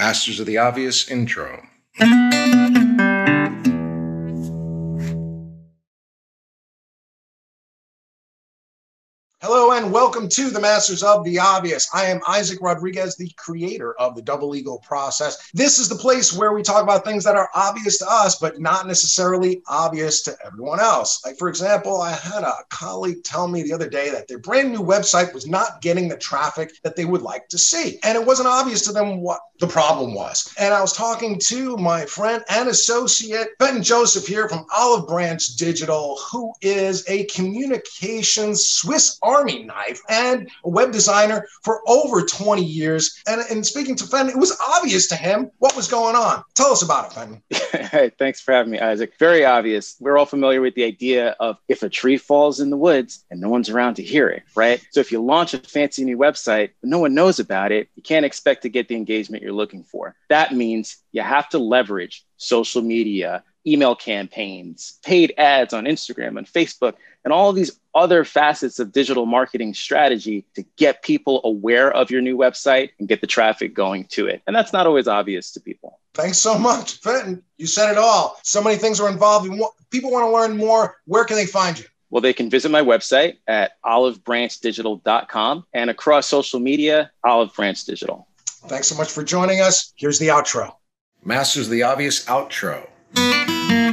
Masters of the Obvious intro. Hello and welcome to the Masters of the Obvious. I am Isaac Rodriguez, the creator of the Double Eagle process. This is the place where we talk about things that are obvious to us, but not necessarily obvious to everyone else. Like, for example, I had a colleague tell me the other day that their brand new website was not getting the traffic that they would like to see. And it wasn't obvious to them what the problem was. And I was talking to my friend and associate, Ben Joseph, here from Olive Branch Digital, who is a communications Swiss Army knife and a web designer for over 20 years. And in speaking to Fenton, it was obvious to him what was going on. Tell us about it, Fenton. hey, thanks for having me, Isaac. Very obvious. We're all familiar with the idea of if a tree falls in the woods and no one's around to hear it, right? So if you launch a fancy new website, but no one knows about it, you can't expect to get the engagement you're looking for. That means you have to leverage social media, email campaigns, paid ads on Instagram and Facebook, and all of these other facets of digital marketing strategy to get people aware of your new website and get the traffic going to it. And that's not always obvious to people. Thanks so much, Fenton. You said it all. So many things are involved. People want to learn more. Where can they find you? Well, they can visit my website at olivebranchdigital.com and across social media, Olive Branch Digital. Thanks so much for joining us. Here's the outro. Masters of the Obvious outro. Música